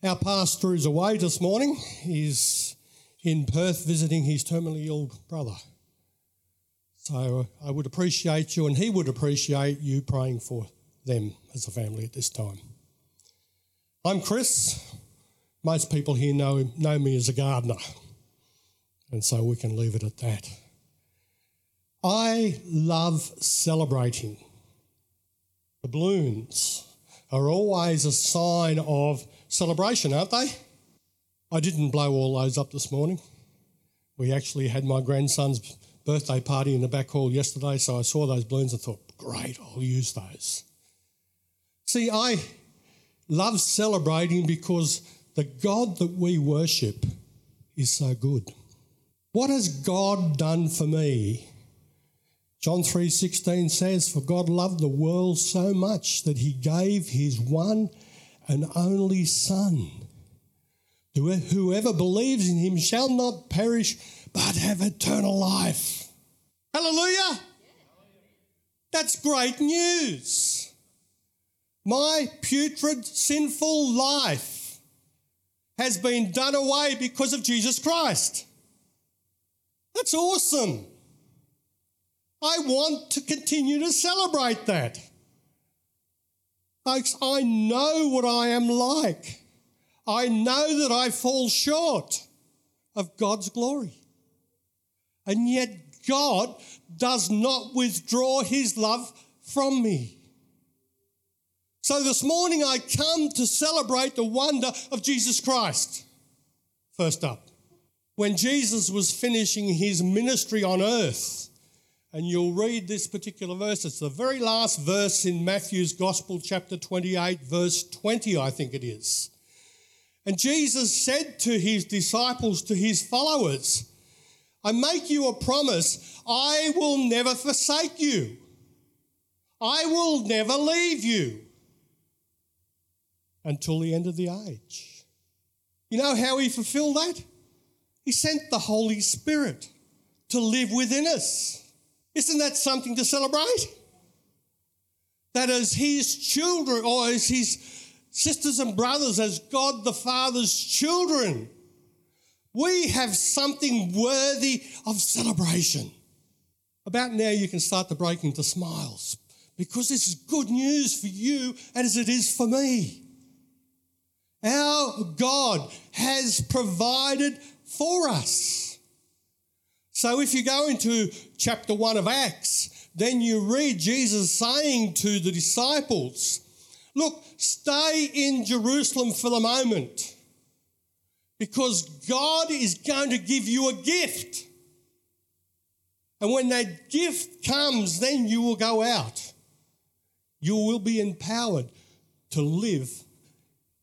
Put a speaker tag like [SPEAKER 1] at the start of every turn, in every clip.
[SPEAKER 1] Our pastor is away this morning. He's in Perth visiting his terminally ill brother. So uh, I would appreciate you, and he would appreciate you praying for them as a family at this time. I'm Chris. Most people here know, know me as a gardener, and so we can leave it at that. I love celebrating. The balloons are always a sign of celebration, aren't they? I didn't blow all those up this morning. We actually had my grandson's birthday party in the back hall yesterday, so I saw those balloons and thought, great, I'll use those. See, I love celebrating because the God that we worship is so good. What has God done for me? John 3:16 says, "For God loved the world so much that he gave his one and only Son. Whoever believes in him shall not perish, but have eternal life. Hallelujah! That's great news. My putrid, sinful life has been done away because of Jesus Christ. That's awesome. I want to continue to celebrate that. Folks, I know what I am like. I know that I fall short of God's glory. And yet, God does not withdraw his love from me. So this morning, I come to celebrate the wonder of Jesus Christ. First up, when Jesus was finishing his ministry on earth, and you'll read this particular verse. It's the very last verse in Matthew's Gospel, chapter 28, verse 20, I think it is. And Jesus said to his disciples, to his followers, I make you a promise, I will never forsake you. I will never leave you until the end of the age. You know how he fulfilled that? He sent the Holy Spirit to live within us. Isn't that something to celebrate? That as his children, or as his sisters and brothers, as God the Father's children, we have something worthy of celebration. About now, you can start to break into smiles because this is good news for you as it is for me. Our God has provided for us. So if you go into chapter 1 of Acts, then you read Jesus saying to the disciples, Look, stay in Jerusalem for the moment because God is going to give you a gift. And when that gift comes, then you will go out. You will be empowered to live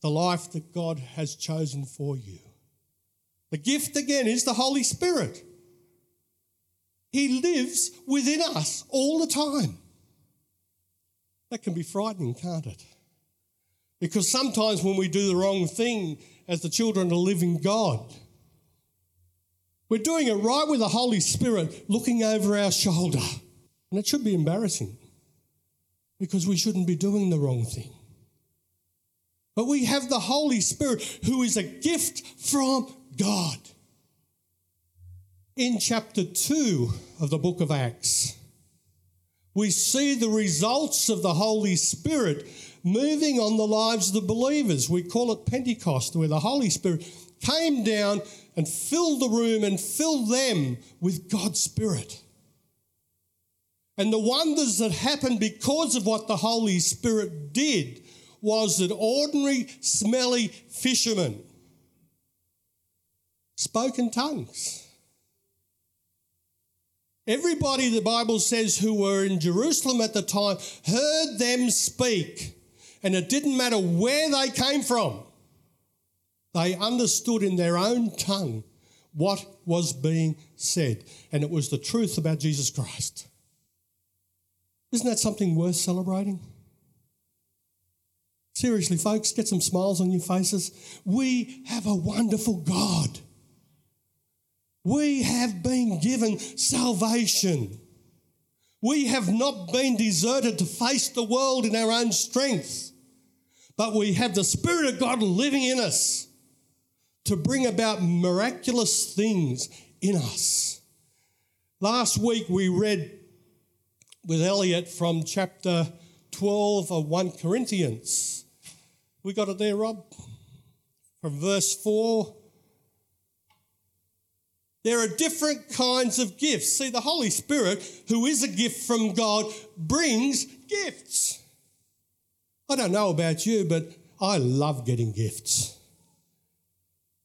[SPEAKER 1] the life that God has chosen for you. The gift, again, is the Holy Spirit. He lives within us all the time. That can be frightening, can't it? Because sometimes when we do the wrong thing as the children of the living God, we're doing it right with the Holy Spirit looking over our shoulder. And it should be embarrassing because we shouldn't be doing the wrong thing. But we have the Holy Spirit who is a gift from God in chapter 2 of the book of Acts, we see the results of the Holy Spirit moving on the lives of the believers. We call it Pentecost, where the Holy Spirit came down and filled the room and filled them with God's Spirit. And the wonders that happened because of what the Holy Spirit did was that ordinary, smelly fishermen spoke in tongues. Everybody, the Bible says, who were in Jerusalem at the time heard them speak. And it didn't matter where they came from, they understood in their own tongue what was being said. And it was the truth about Jesus Christ. Isn't that something worth celebrating? Seriously, folks, get some smiles on your faces. We have a wonderful God. We have been given salvation. We have not been deserted to face the world in our own strength, but we have the Spirit of God living in us to bring about miraculous things in us. Last week we read with Elliot from chapter 12 of 1 Corinthians. We got it there, Rob? From verse 4. There are different kinds of gifts. See, the Holy Spirit, who is a gift from God, brings gifts. I don't know about you, but I love getting gifts.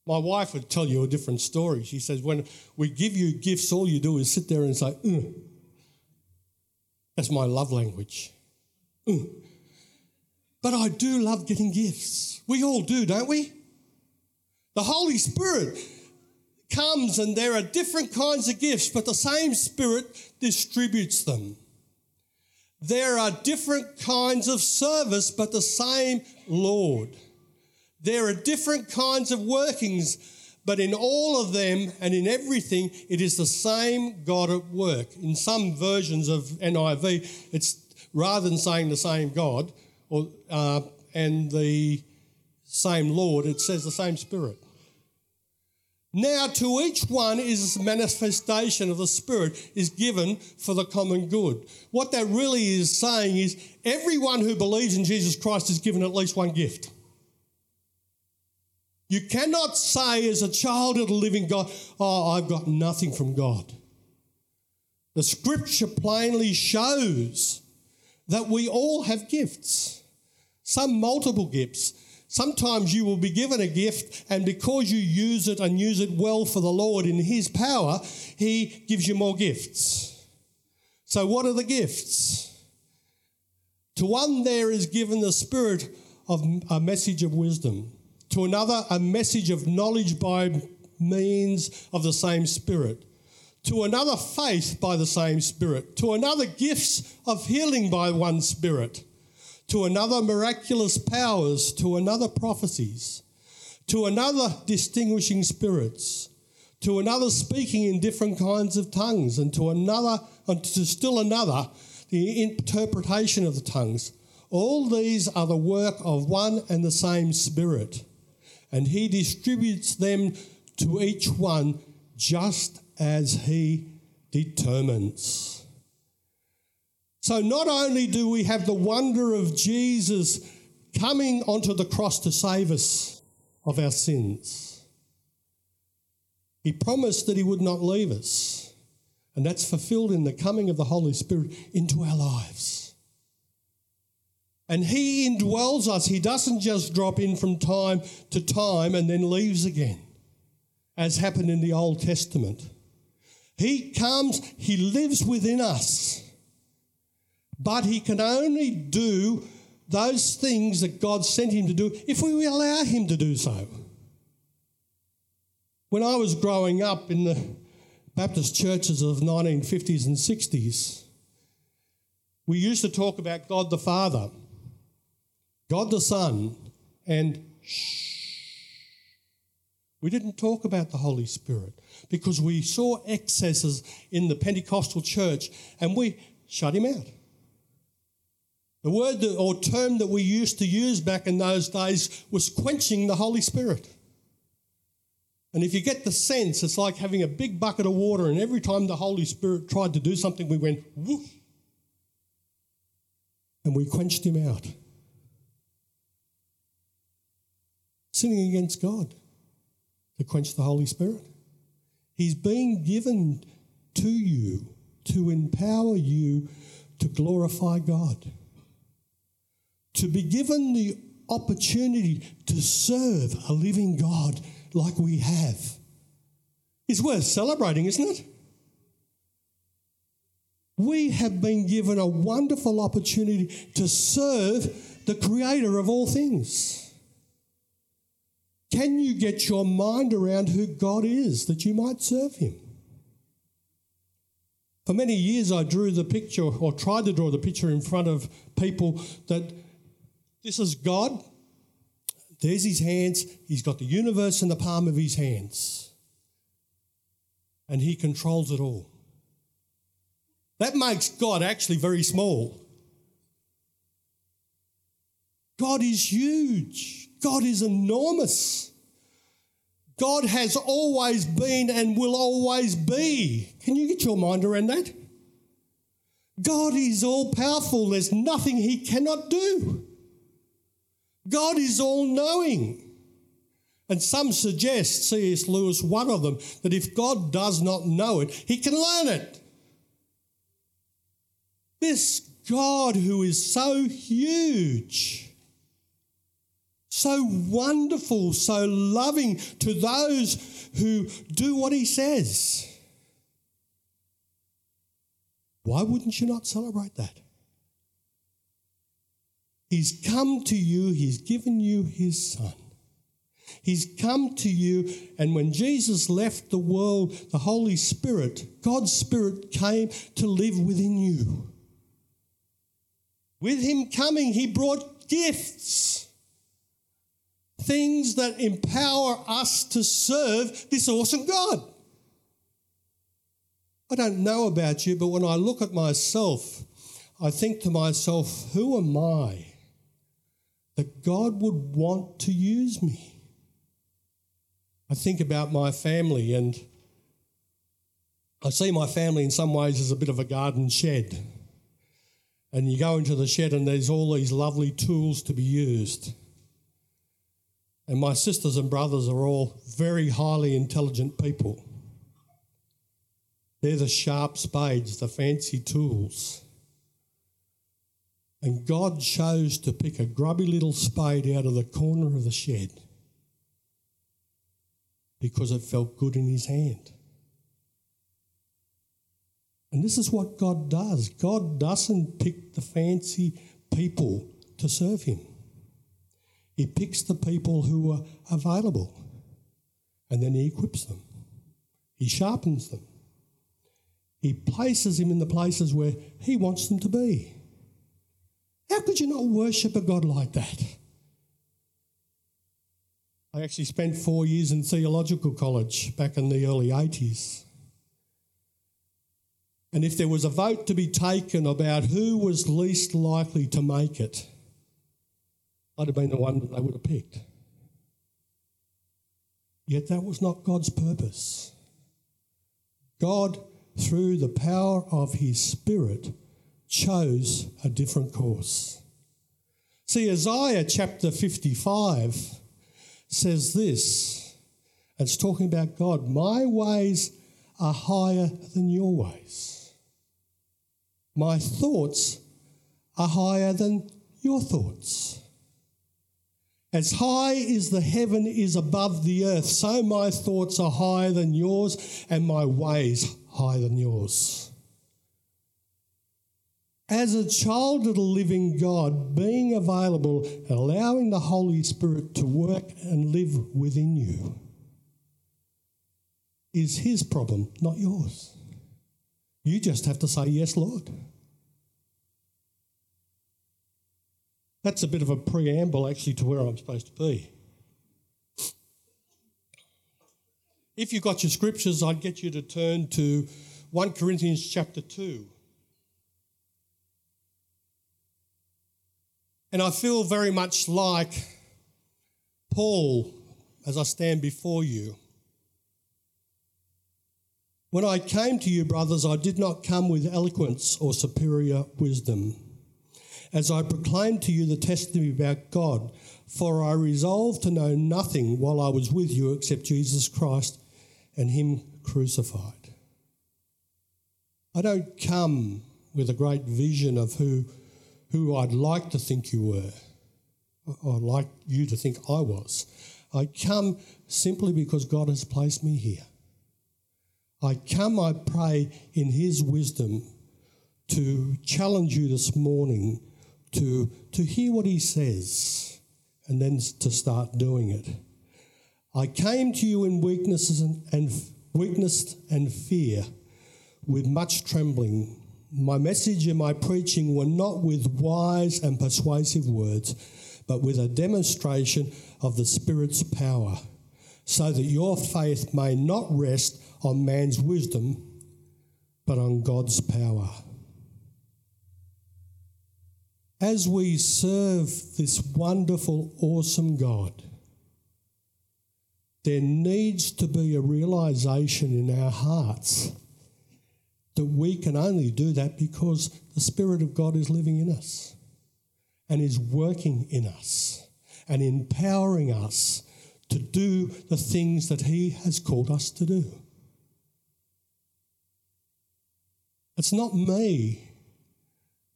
[SPEAKER 1] My wife would tell you a different story. She says, when we give you gifts, all you do is sit there and say, that's my love language. But I do love getting gifts. We all do, don't we? The Holy Spirit comes and there are different kinds of gifts, but the same Spirit distributes them. There are different kinds of service, but the same Lord. There are different kinds of workings, but in all of them and in everything, it is the same God at work. In some versions of NIV, it's rather than saying the same God or, uh, and the same Lord, it says the same Spirit. Now, to each one is a manifestation of the Spirit is given for the common good. What that really is saying is everyone who believes in Jesus Christ is given at least one gift. You cannot say, as a child of the living God, Oh, I've got nothing from God. The scripture plainly shows that we all have gifts, some multiple gifts. Sometimes you will be given a gift, and because you use it and use it well for the Lord in His power, He gives you more gifts. So, what are the gifts? To one, there is given the spirit of a message of wisdom. To another, a message of knowledge by means of the same Spirit. To another, faith by the same Spirit. To another, gifts of healing by one Spirit to another miraculous powers, to another prophecies, to another distinguishing spirits, to another speaking in different kinds of tongues, and to another, and to still another, the interpretation of the tongues. All these are the work of one and the same Spirit, and He distributes them to each one just as He determines. So not only do we have the wonder of Jesus coming onto the cross to save us of our sins, he promised that he would not leave us. And that's fulfilled in the coming of the Holy Spirit into our lives. And he indwells us. He doesn't just drop in from time to time and then leaves again, as happened in the Old Testament. He comes, he lives within us but he can only do those things that God sent him to do if we allow him to do so. When I was growing up in the Baptist churches of the 1950s and 60s, we used to talk about God the Father, God the Son, and shh. We didn't talk about the Holy Spirit because we saw excesses in the Pentecostal church and we shut him out. The word that, or term that we used to use back in those days was quenching the Holy Spirit. And if you get the sense, it's like having a big bucket of water, and every time the Holy Spirit tried to do something, we went woof, and we quenched him out. Sinning against God to quench the Holy Spirit. He's being given to you to empower you to glorify God to be given the opportunity to serve a living God like we have is worth celebrating, isn't it? We have been given a wonderful opportunity to serve the Creator of all things. Can you get your mind around who God is that you might serve Him? For many years, I drew the picture or tried to draw the picture in front of people that this is God. There's his hands. He's got the universe in the palm of his hands. And he controls it all. That makes God actually very small. God is huge. God is enormous. God has always been and will always be. Can you get your mind around that? God is all powerful. There's nothing he cannot do. God is all knowing. And some suggest, C.S. Lewis, one of them, that if God does not know it, he can learn it. This God who is so huge, so wonderful, so loving to those who do what he says. Why wouldn't you not celebrate that? He's come to you, He's given you His Son. He's come to you, and when Jesus left the world, the Holy Spirit, God's Spirit, came to live within you. With Him coming, He brought gifts, things that empower us to serve this awesome God. I don't know about you, but when I look at myself, I think to myself, who am I that God would want to use me? I think about my family and I see my family in some ways as a bit of a garden shed. And you go into the shed and there's all these lovely tools to be used. And my sisters and brothers are all very highly intelligent people. They're the sharp spades, the fancy tools. And God chose to pick a grubby little spade out of the corner of the shed because it felt good in his hand. And this is what God does God doesn't pick the fancy people to serve him, He picks the people who are available and then He equips them, He sharpens them. He places him in the places where he wants them to be. How could you not worship a God like that? I actually spent four years in theological college back in the early 80s. And if there was a vote to be taken about who was least likely to make it, I'd have been the one that they would have picked. Yet that was not God's purpose. God through the power of his Spirit, chose a different course. See, Isaiah chapter 55 says this it's talking about God. My ways are higher than your ways, my thoughts are higher than your thoughts. As high as the heaven is above the earth, so my thoughts are higher than yours, and my ways higher than yours. As a child of the living God, being available and allowing the Holy Spirit to work and live within you is His problem, not yours. You just have to say, Yes, Lord. That's a bit of a preamble, actually, to where I'm supposed to be. If you've got your scriptures, I'd get you to turn to 1 Corinthians chapter 2. And I feel very much like Paul as I stand before you. When I came to you, brothers, I did not come with eloquence or superior wisdom, as I proclaimed to you the testimony about God. For I resolved to know nothing while I was with you except Jesus Christ and Him crucified. I don't come with a great vision of who, who I'd like to think you were, I'd like you to think I was. I come simply because God has placed me here. I come, I pray, in His wisdom to challenge you this morning to, to hear what He says and then to start doing it. I came to you in weaknesses and, and weakness and fear, with much trembling. My message and my preaching were not with wise and persuasive words, but with a demonstration of the Spirit's power, so that your faith may not rest on man's wisdom, but on God's power. as we serve this wonderful, awesome God, there needs to be a realization in our hearts that we can only do that because the Spirit of God is living in us and is working in us and empowering us to do the things that He has called us to do. It's not me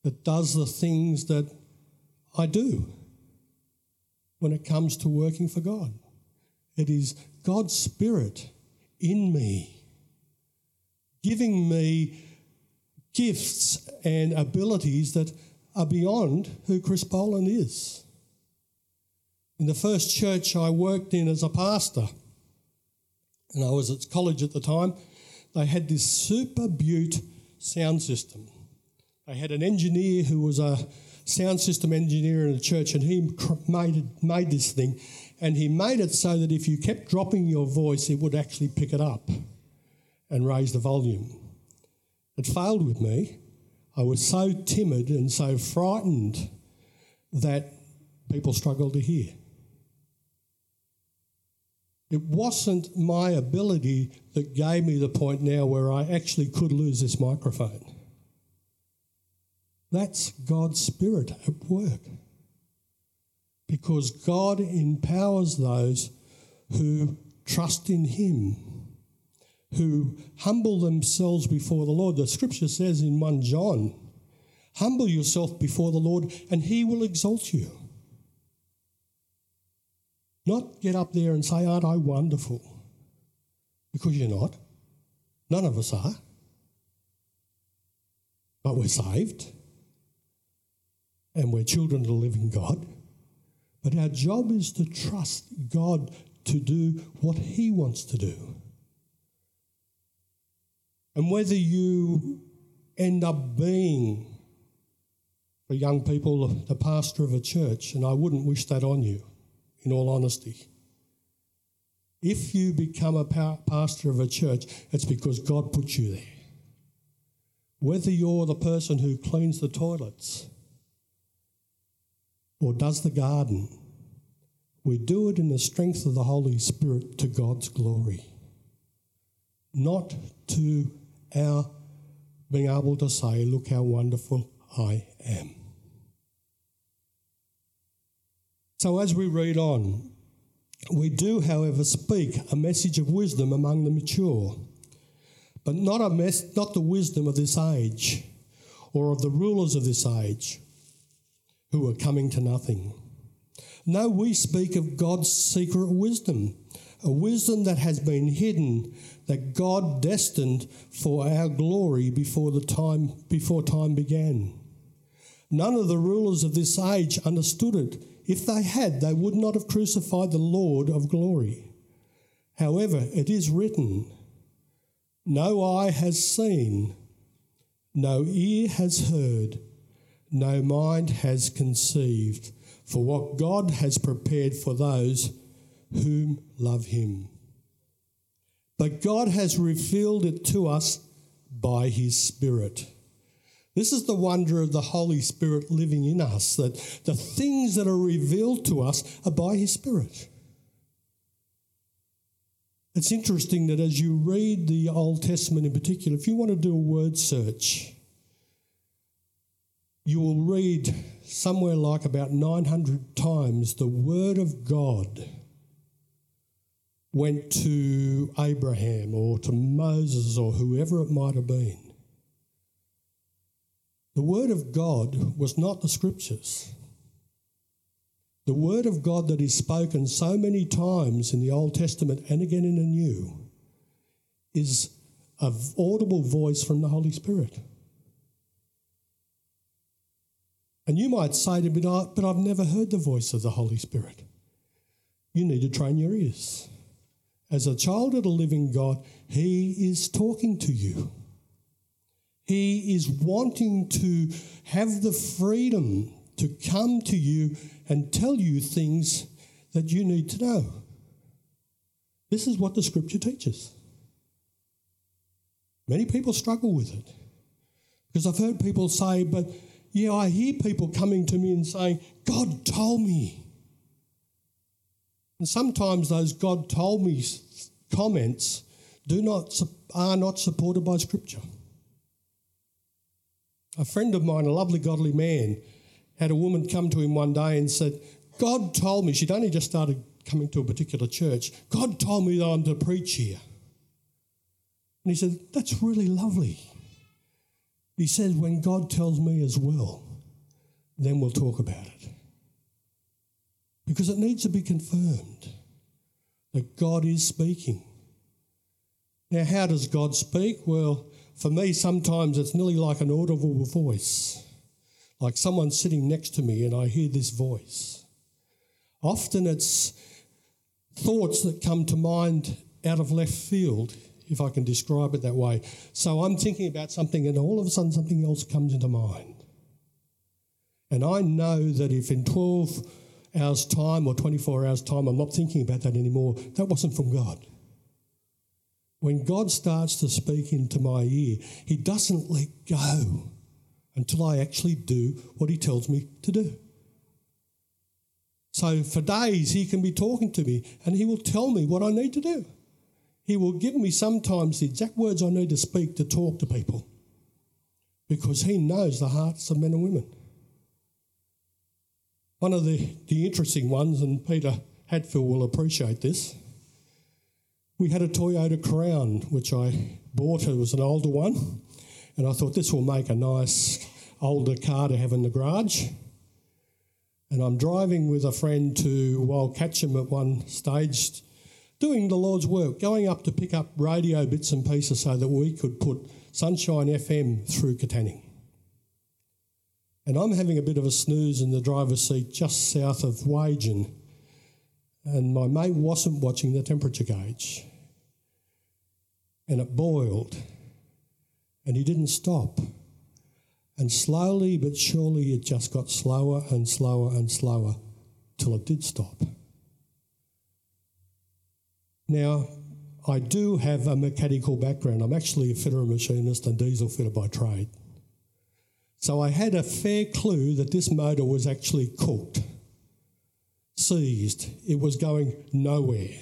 [SPEAKER 1] that does the things that I do when it comes to working for God. It is God's Spirit in me, giving me gifts and abilities that are beyond who Chris Boland is. In the first church I worked in as a pastor, and I was at college at the time, they had this super beaut sound system. They had an engineer who was a sound system engineer in the church, and he made, made this thing. And he made it so that if you kept dropping your voice, it would actually pick it up and raise the volume. It failed with me. I was so timid and so frightened that people struggled to hear. It wasn't my ability that gave me the point now where I actually could lose this microphone. That's God's Spirit at work. Because God empowers those who trust in Him, who humble themselves before the Lord. The scripture says in 1 John, Humble yourself before the Lord, and He will exalt you. Not get up there and say, Aren't I wonderful? Because you're not. None of us are. But we're saved and we're children of the living God. But our job is to trust God to do what He wants to do. And whether you end up being, for young people, the pastor of a church, and I wouldn't wish that on you in all honesty. If you become a pastor of a church, it's because God put you there. Whether you're the person who cleans the toilets or does the garden, we do it in the strength of the Holy Spirit to God's glory, not to our being able to say, Look how wonderful I am. So, as we read on, we do, however, speak a message of wisdom among the mature, but not, a mes- not the wisdom of this age or of the rulers of this age who are coming to nothing. No, we speak of God's secret wisdom, a wisdom that has been hidden, that God destined for our glory before the time before time began. None of the rulers of this age understood it if they had, they would not have crucified the Lord of glory. However, it is written, No eye has seen, no ear has heard, no mind has conceived, for what God has prepared for those whom love him. But God has revealed it to us by his Spirit. This is the wonder of the Holy Spirit living in us, that the things that are revealed to us are by His Spirit. It's interesting that as you read the Old Testament in particular, if you want to do a word search, you will read somewhere like about 900 times the Word of God went to Abraham or to Moses or whoever it might have been. The Word of God was not the Scriptures. The Word of God that is spoken so many times in the Old Testament and again in the New is an audible voice from the Holy Spirit. And you might say to me, but I've never heard the voice of the Holy Spirit. You need to train your ears. As a child of the living God, He is talking to you. He is wanting to have the freedom to come to you and tell you things that you need to know. This is what the scripture teaches. Many people struggle with it because I've heard people say, but yeah, I hear people coming to me and saying, God told me. And sometimes those God told me comments do not, are not supported by Scripture. A friend of mine, a lovely, godly man, had a woman come to him one day and said, God told me, she'd only just started coming to a particular church, God told me that I'm to preach here. And he said, That's really lovely. He says, When God tells me as well, then we'll talk about it. Because it needs to be confirmed that God is speaking. Now, how does God speak? Well, for me, sometimes it's nearly like an audible voice, like someone sitting next to me and I hear this voice. Often it's thoughts that come to mind out of left field, if I can describe it that way. So I'm thinking about something and all of a sudden something else comes into mind. And I know that if in 12 hours' time or 24 hours' time I'm not thinking about that anymore, that wasn't from God. When God starts to speak into my ear, He doesn't let go until I actually do what He tells me to do. So for days, He can be talking to me and He will tell me what I need to do. He will give me sometimes the exact words I need to speak to talk to people because He knows the hearts of men and women. One of the, the interesting ones, and Peter Hatfield will appreciate this, we had a Toyota Crown, which I bought. It was an older one, and I thought this will make a nice older car to have in the garage. And I'm driving with a friend to Wyalkatchem at one stage, doing the Lord's work, going up to pick up radio bits and pieces so that we could put Sunshine FM through Katanning. And I'm having a bit of a snooze in the driver's seat just south of Wagin. And my mate wasn't watching the temperature gauge. And it boiled. And he didn't stop. And slowly but surely it just got slower and slower and slower till it did stop. Now, I do have a mechanical background. I'm actually a fitter and machinist and diesel fitter by trade. So I had a fair clue that this motor was actually cooked, seized. It was going nowhere.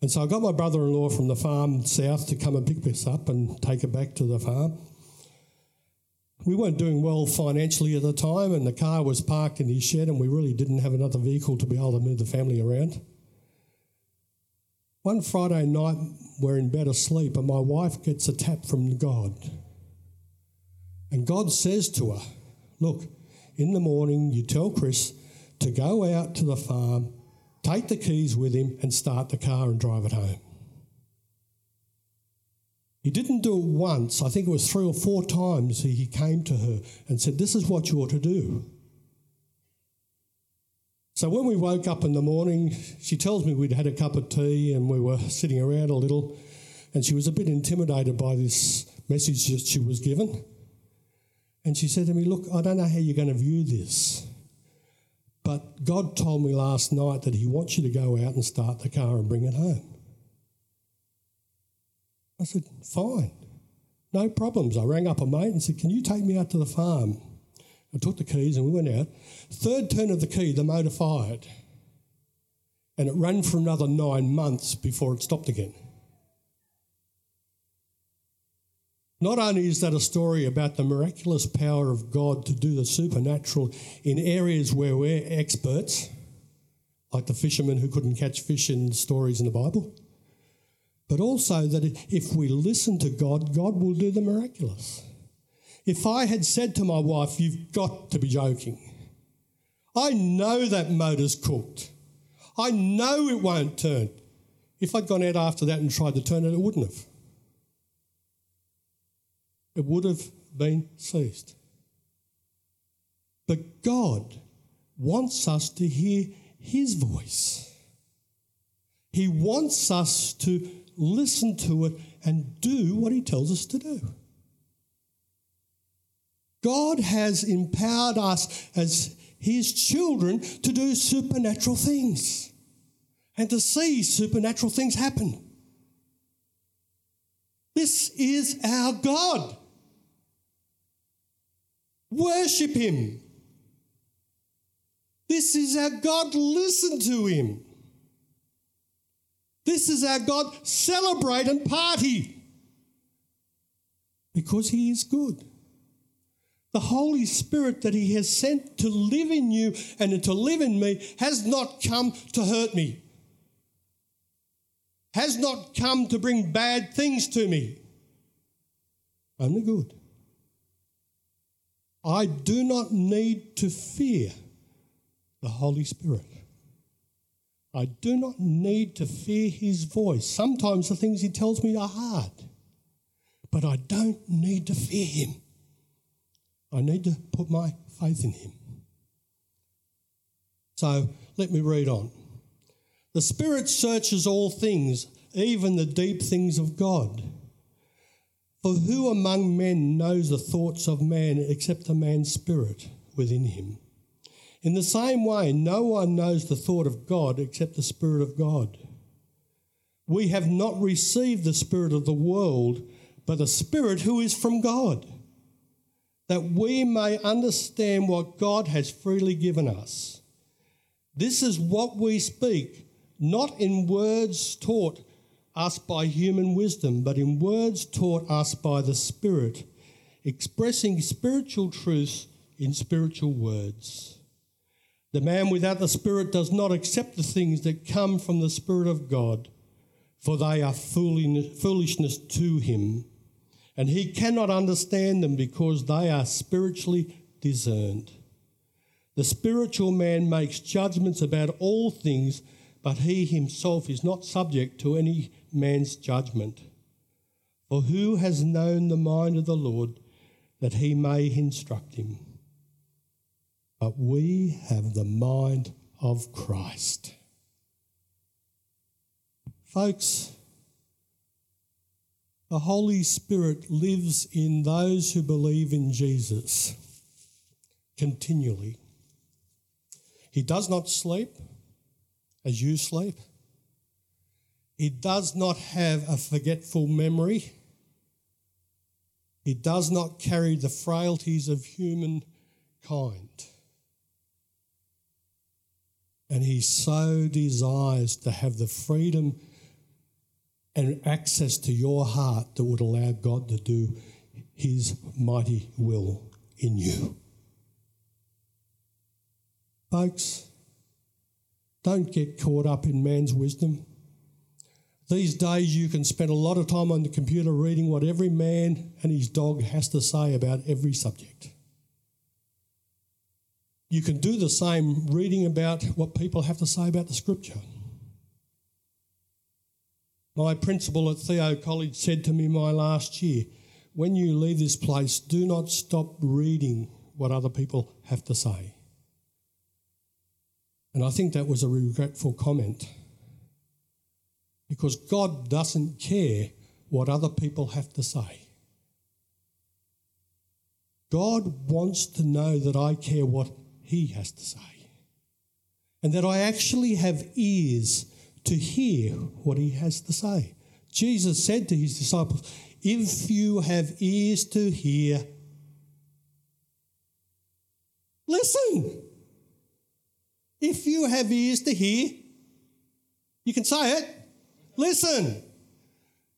[SPEAKER 1] And so I got my brother in law from the farm south to come and pick this up and take it back to the farm. We weren't doing well financially at the time, and the car was parked in his shed, and we really didn't have another vehicle to be able to move the family around. One Friday night, we're in bed asleep, and my wife gets a tap from God. And God says to her, Look, in the morning, you tell Chris to go out to the farm, take the keys with him, and start the car and drive it home. He didn't do it once, I think it was three or four times he came to her and said, This is what you ought to do. So when we woke up in the morning, she tells me we'd had a cup of tea and we were sitting around a little, and she was a bit intimidated by this message that she was given. And she said to me, Look, I don't know how you're going to view this, but God told me last night that He wants you to go out and start the car and bring it home. I said, Fine, no problems. I rang up a mate and said, Can you take me out to the farm? I took the keys and we went out. Third turn of the key, the motor fired. And it ran for another nine months before it stopped again. Not only is that a story about the miraculous power of God to do the supernatural in areas where we're experts, like the fishermen who couldn't catch fish in stories in the Bible, but also that if we listen to God, God will do the miraculous. If I had said to my wife, You've got to be joking, I know that motor's cooked, I know it won't turn. If I'd gone out after that and tried to turn it, it wouldn't have it would have been ceased. But God wants us to hear His voice. He wants us to listen to it and do what He tells us to do. God has empowered us as His children to do supernatural things and to see supernatural things happen. This is our God. Worship Him. This is our God. Listen to Him. This is our God. Celebrate and party because He is good. The Holy Spirit that He has sent to live in you and to live in me has not come to hurt me, has not come to bring bad things to me, only good. I do not need to fear the Holy Spirit. I do not need to fear His voice. Sometimes the things He tells me are hard, but I don't need to fear Him. I need to put my faith in him. So let me read on. The Spirit searches all things, even the deep things of God. For who among men knows the thoughts of man except the man's spirit within him? In the same way, no one knows the thought of God except the Spirit of God. We have not received the Spirit of the world, but the Spirit who is from God that we may understand what God has freely given us. This is what we speak, not in words taught us by human wisdom, but in words taught us by the Spirit, expressing spiritual truths in spiritual words. The man without the Spirit does not accept the things that come from the Spirit of God, for they are foolishness to him and he cannot understand them because they are spiritually discerned. The spiritual man makes judgments about all things, but he himself is not subject to any man's judgment. For who has known the mind of the Lord that he may instruct him? But we have the mind of Christ. Folks, the Holy Spirit lives in those who believe in Jesus continually. He does not sleep as you sleep. He does not have a forgetful memory. He does not carry the frailties of humankind. And he so desires to have the freedom and access to your heart that would allow God to do his mighty will in you. Folks, don't get caught up in man's wisdom. These days, you can spend a lot of time on the computer reading what every man and his dog has to say about every subject. You can do the same reading about what people have to say about the scripture. My principal at Theo College said to me my last year, when you leave this place, do not stop reading what other people have to say. And I think that was a regretful comment because God doesn't care what other people have to say. God wants to know that I care what He has to say and that I actually have ears to hear what he has to say. Jesus said to his disciples, If you have ears to hear, listen. If you have ears to hear, you can say it. Listen.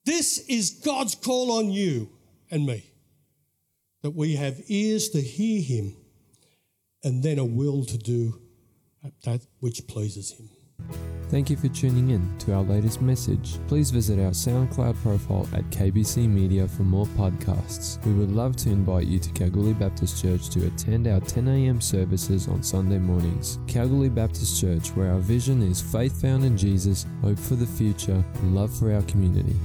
[SPEAKER 1] This is God's call on you and me that we have ears to hear Him and then a will to do that which pleases Him.
[SPEAKER 2] Thank you for tuning in to our latest message. Please visit our SoundCloud profile at KBC Media for more podcasts. We would love to invite you to Kalgoorlie Baptist Church to attend our 10 a.m. services on Sunday mornings. Kalgoorlie Baptist Church, where our vision is faith found in Jesus, hope for the future, and love for our community.